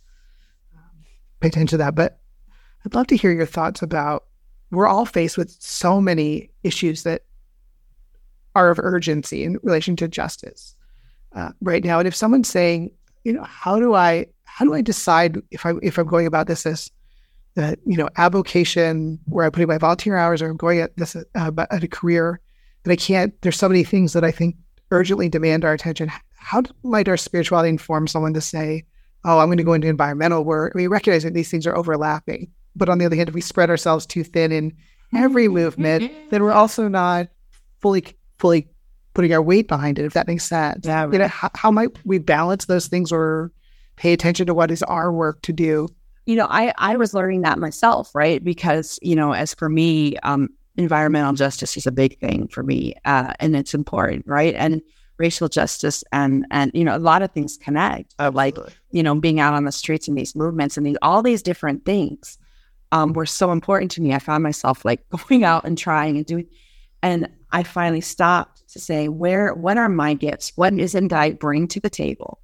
um, pay attention to that. But I'd love to hear your thoughts about we're all faced with so many issues that are of urgency in relation to justice uh, right now. And if someone's saying, you know, how do I how do I decide if I if I'm going about this as that you know avocation where I'm putting my volunteer hours or I'm going at this uh, at a career that I can't, there's so many things that I think urgently demand our attention. How might our spirituality inform someone to say, oh, I'm going to go into environmental work? We recognize that these things are overlapping. But on the other hand, if we spread ourselves too thin in every movement, then we're also not fully, fully putting our weight behind it, if that makes sense. Yeah, right. You know, how, how might we balance those things or pay attention to what is our work to do? You know, I, I was learning that myself, right? Because, you know, as for me, um, environmental justice is a big thing for me, uh, and it's important, right? And racial justice and and you know a lot of things connect, like you know being out on the streets and these movements and these all these different things um, were so important to me. I found myself like going out and trying and doing, and I finally stopped to say, where what are my gifts? What is that I bring to the table?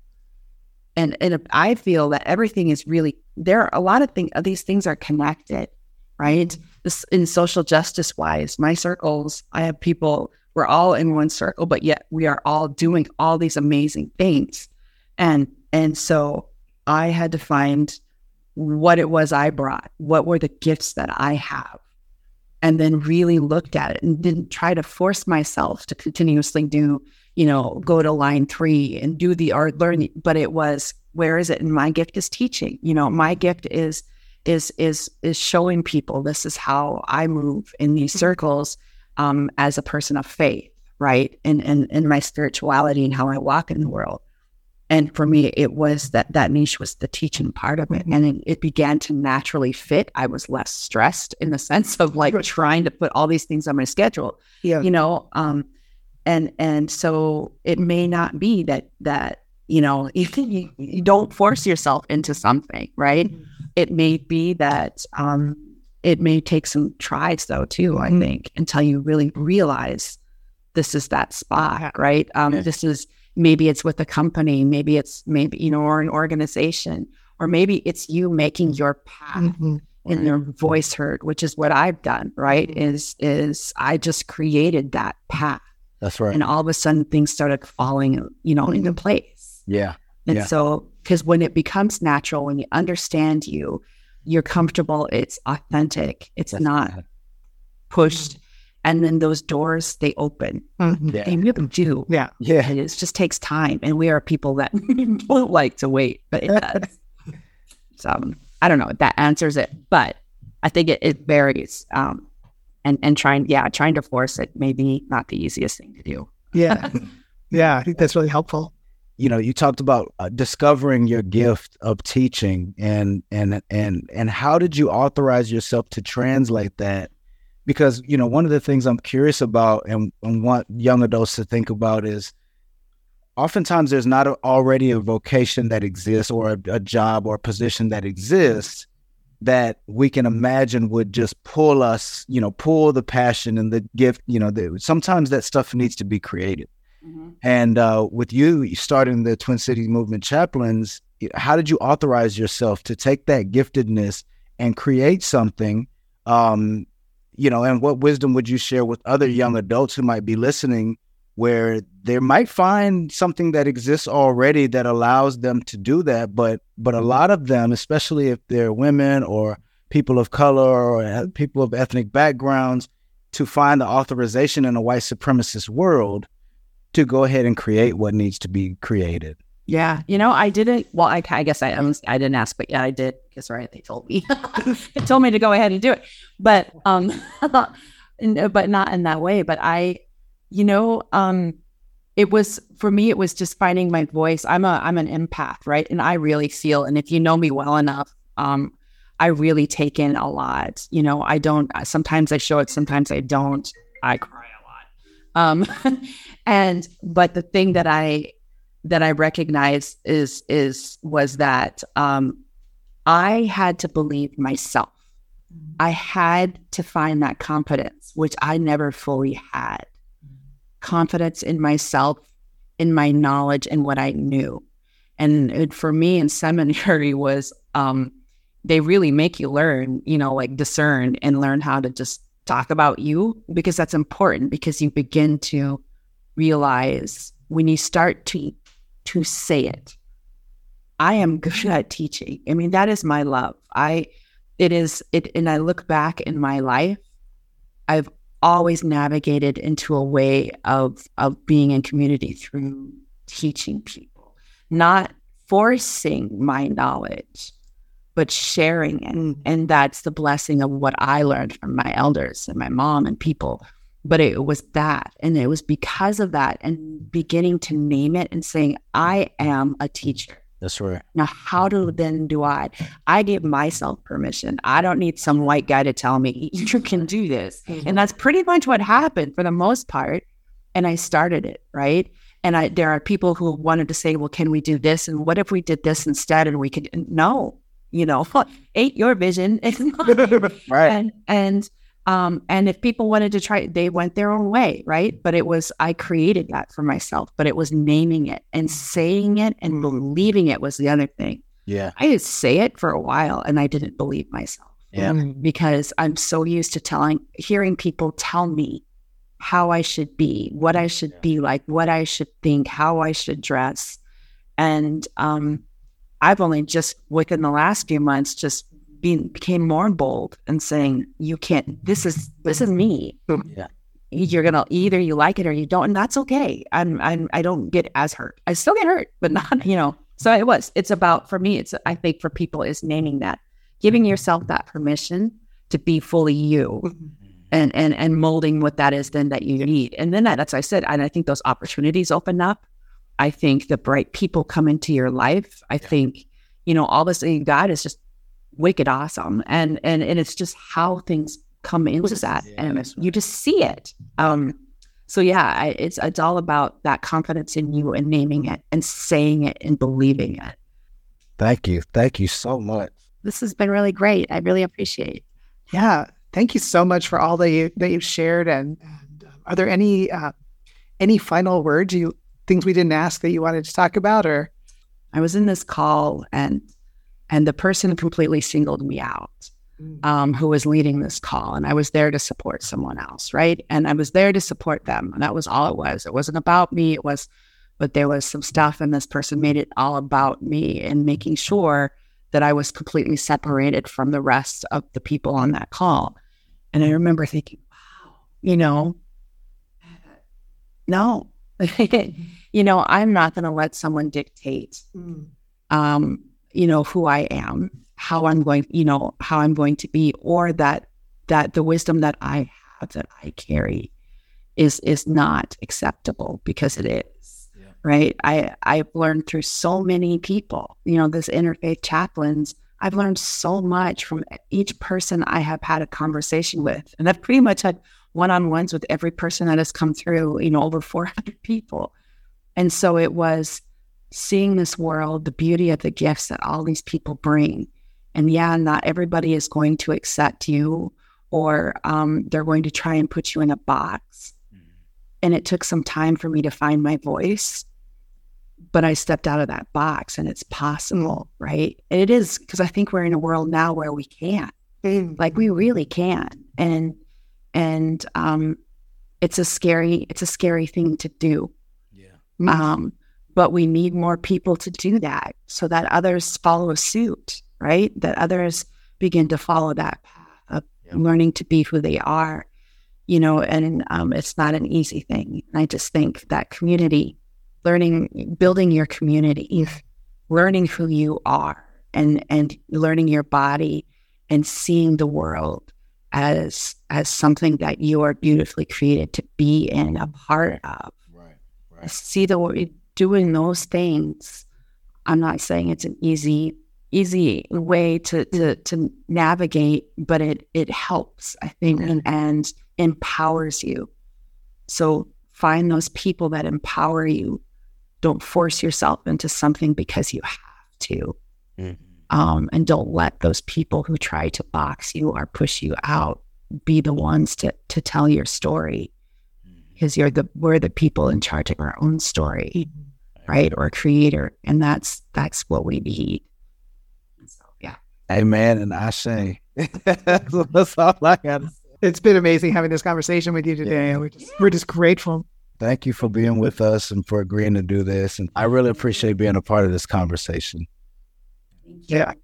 And and I feel that everything is really there. Are a lot of things. These things are connected, right? This in social justice wise, my circles, I have people, we're all in one circle, but yet we are all doing all these amazing things. And and so I had to find what it was I brought, what were the gifts that I have, and then really looked at it and didn't try to force myself to continuously do, you know, go to line three and do the art learning. But it was, where is it? And my gift is teaching. You know, my gift is is is is showing people this is how I move in these mm-hmm. circles um, as a person of faith, right? And and in my spirituality and how I walk in the world. And for me, it was that that niche was the teaching part of it, mm-hmm. and it, it began to naturally fit. I was less stressed in the sense of like trying to put all these things on my schedule. Yeah, you know, um, and and so it may not be that that you know you, you don't force yourself into something, right? Mm-hmm it may be that um, it may take some tries, though, too, I mm-hmm. think, until you really realize this is that spot, right? Um, yeah. This is maybe it's with a company, maybe it's maybe, you know, or an organization, or maybe it's you making your path. Mm-hmm. and their voice heard, which is what I've done, right? Is is I just created that path. That's right. And all of a sudden things started falling, you know, into place. Yeah. And Yeah. so because when it becomes natural, when you understand you, you're comfortable, it's authentic, it's That's not right. pushed. And then those doors they open. Mhm. Yeah. They really do. Yeah. Yeah. And it just takes time. And we are people that don't like to wait, but it does. so I don't know if that answers it, but I think it, it varies. Um, and, and trying, yeah, trying to force it maybe not the easiest thing to do. Yeah. Yeah. I think that's really helpful. you know you talked about uh, discovering your gift of teaching and and and and how did you authorize yourself to translate that because you know one of the things i'm curious about and, and want young adults to think about is oftentimes there's not a, already a vocation that exists or a, a job or a position that exists that we can imagine would just pull us you know pull the passion and the gift you know the, sometimes that stuff needs to be created and uh, with you starting the Twin Cities Movement Chaplains, how did you authorize yourself to take that giftedness and create something? Um, you know, and what wisdom would you share with other young mm-hmm. adults who might be listening, where they might find something that exists already that allows them to do that, but but a mm-hmm. lot of them, especially if they're women or people of color or people of ethnic backgrounds, to find the authorization in a white supremacist world to go ahead and create what needs to be created. Yeah, you know, I didn't. Well, I, I guess I I didn't ask, but yeah, I did. Because right, they told me, they told me to go ahead and do it. But um, but not in that way. But I, you know, um, it was for me. It was just finding my voice. I'm a I'm an empath, right? And I really feel. And if you know me well enough, um, I really take in a lot. You know, I don't. Sometimes I show it. Sometimes I don't. I cry a lot. Um, and but the thing that I that I recognize is is was that um, I had to believe myself. I had to find that confidence, which I never fully had. Confidence in myself, in my knowledge, and what I knew. And it, for me in seminary was um, they really make you learn, you know, like discern and learn how to just talk about you because that's important because you begin to realize when you start to to say it. I am good at teaching. I mean that is my love. I it is it and i look back in my life i've always navigated into a way of of being in community through teaching people. Not forcing my knowledge but sharing And, mm. and that's the blessing of what i learned from my elders and my mom and people but it was that and it was because of that and beginning to name it and saying i am a teacher. That's right. now how do then do i? I give myself permission. I don't need some white guy to tell me you can do this. Mm-hmm. And that's pretty much what happened for the most part and i started it right? And i there are people who wanted to say well can we do this? And what if we did this instead and we could no you know ain't your vision. Right. and and um and if people wanted to try they went their own way right but it was i created that for myself but it was naming it and saying it and believing it was the other thing Yeah. i did say it for a while and i didn't believe myself Yeah. Mm. because i'm so used to telling hearing people tell me how i should be what i should be like what i should think how i should dress and um i've only just within the last few months just been became more bold and saying you can't this is this is me. Yeah. you're gonna either you like it or you don't and that's okay. I'm i'm i don't get as hurt. I still get hurt but not you know. So it was it's about for me it's i think for people is naming that giving yourself that permission to be fully you mm-hmm. and and and molding what that is then that you need. And then that, that's what i said and i think those opportunities open up. I think the bright people come into your life. I think you know all this god is just wicked awesome and and and it's just how things come into that Yeah, and that's you just see it um so yeah I, it's it's all about that confidence in you and naming it and saying it and believing it Thank you. Thank you so much. this has been really great i really appreciate Yeah. Thank you so much for all that you that you've shared. And, and uh, are there any uh, any final words you things we didn't ask that you wanted to talk about? Or I was in this call and and the person completely singled me out. um, who was leading this call, and I was there to support someone else, right? And I was there to support them, and that was all it was. It wasn't about me. It was, but there was some stuff, and this person made it all about me and making sure that I was completely separated from the rest of the people on that call. And I remember thinking, wow, you know, no, you know, I'm not going to let someone dictate, Mm. um, you know, who I am, how I'm going, you know, how I'm going to be, or that that the wisdom that I have that I carry is is not acceptable because it is. Yeah. Right. I I've learned through so many people, you know, this interfaith chaplains. I've learned so much from each person I have had a conversation with. And I've pretty much had one on ones with every person that has come through, you know, over 400 people. And so it was seeing this world, the beauty of the gifts that all these people bring. And yeah, not everybody is going to accept you or um, they're going to try and put you in a box. And it took some time for me to find my voice. But I stepped out of that box and it's possible, right? And it is because I think we're in a world now where we can Mm. like we really can and and um it's a scary it's a scary thing to do Yeah. um but we need more people to do that so that others follow suit right that others begin to follow that path of Yeah. learning to be who they are you know and um, it's not an easy thing and i just think that community learning building your community learning who you are and and learning your body and seeing the world as as something that you are beautifully created to be in a part of Right. Right. see the doing those things i'm not saying it's an easy easy way to to, to navigate but it it helps i think and, and empowers you. So find those people that empower you. Don't force yourself into something because you have to. Um, and don't let those people who try to box you or push you out be the ones to to tell your story because you're the we're the people in charge of our own story mm-hmm. right or creator and that's that's what we need so yeah Amen. And I say, that's all I got. It's been amazing having this conversation with you today. and We're just, we're just grateful. Thank you for being with us and for agreeing to do this. And I really appreciate being a part of this conversation. thank you Yeah.